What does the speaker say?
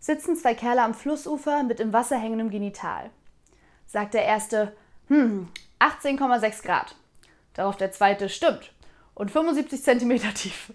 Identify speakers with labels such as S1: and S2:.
S1: sitzen zwei Kerle am Flussufer mit im Wasser hängendem Genital. Sagt der erste, hm, 18,6 Grad. Darauf der zweite, stimmt. Und 75 Zentimeter tief.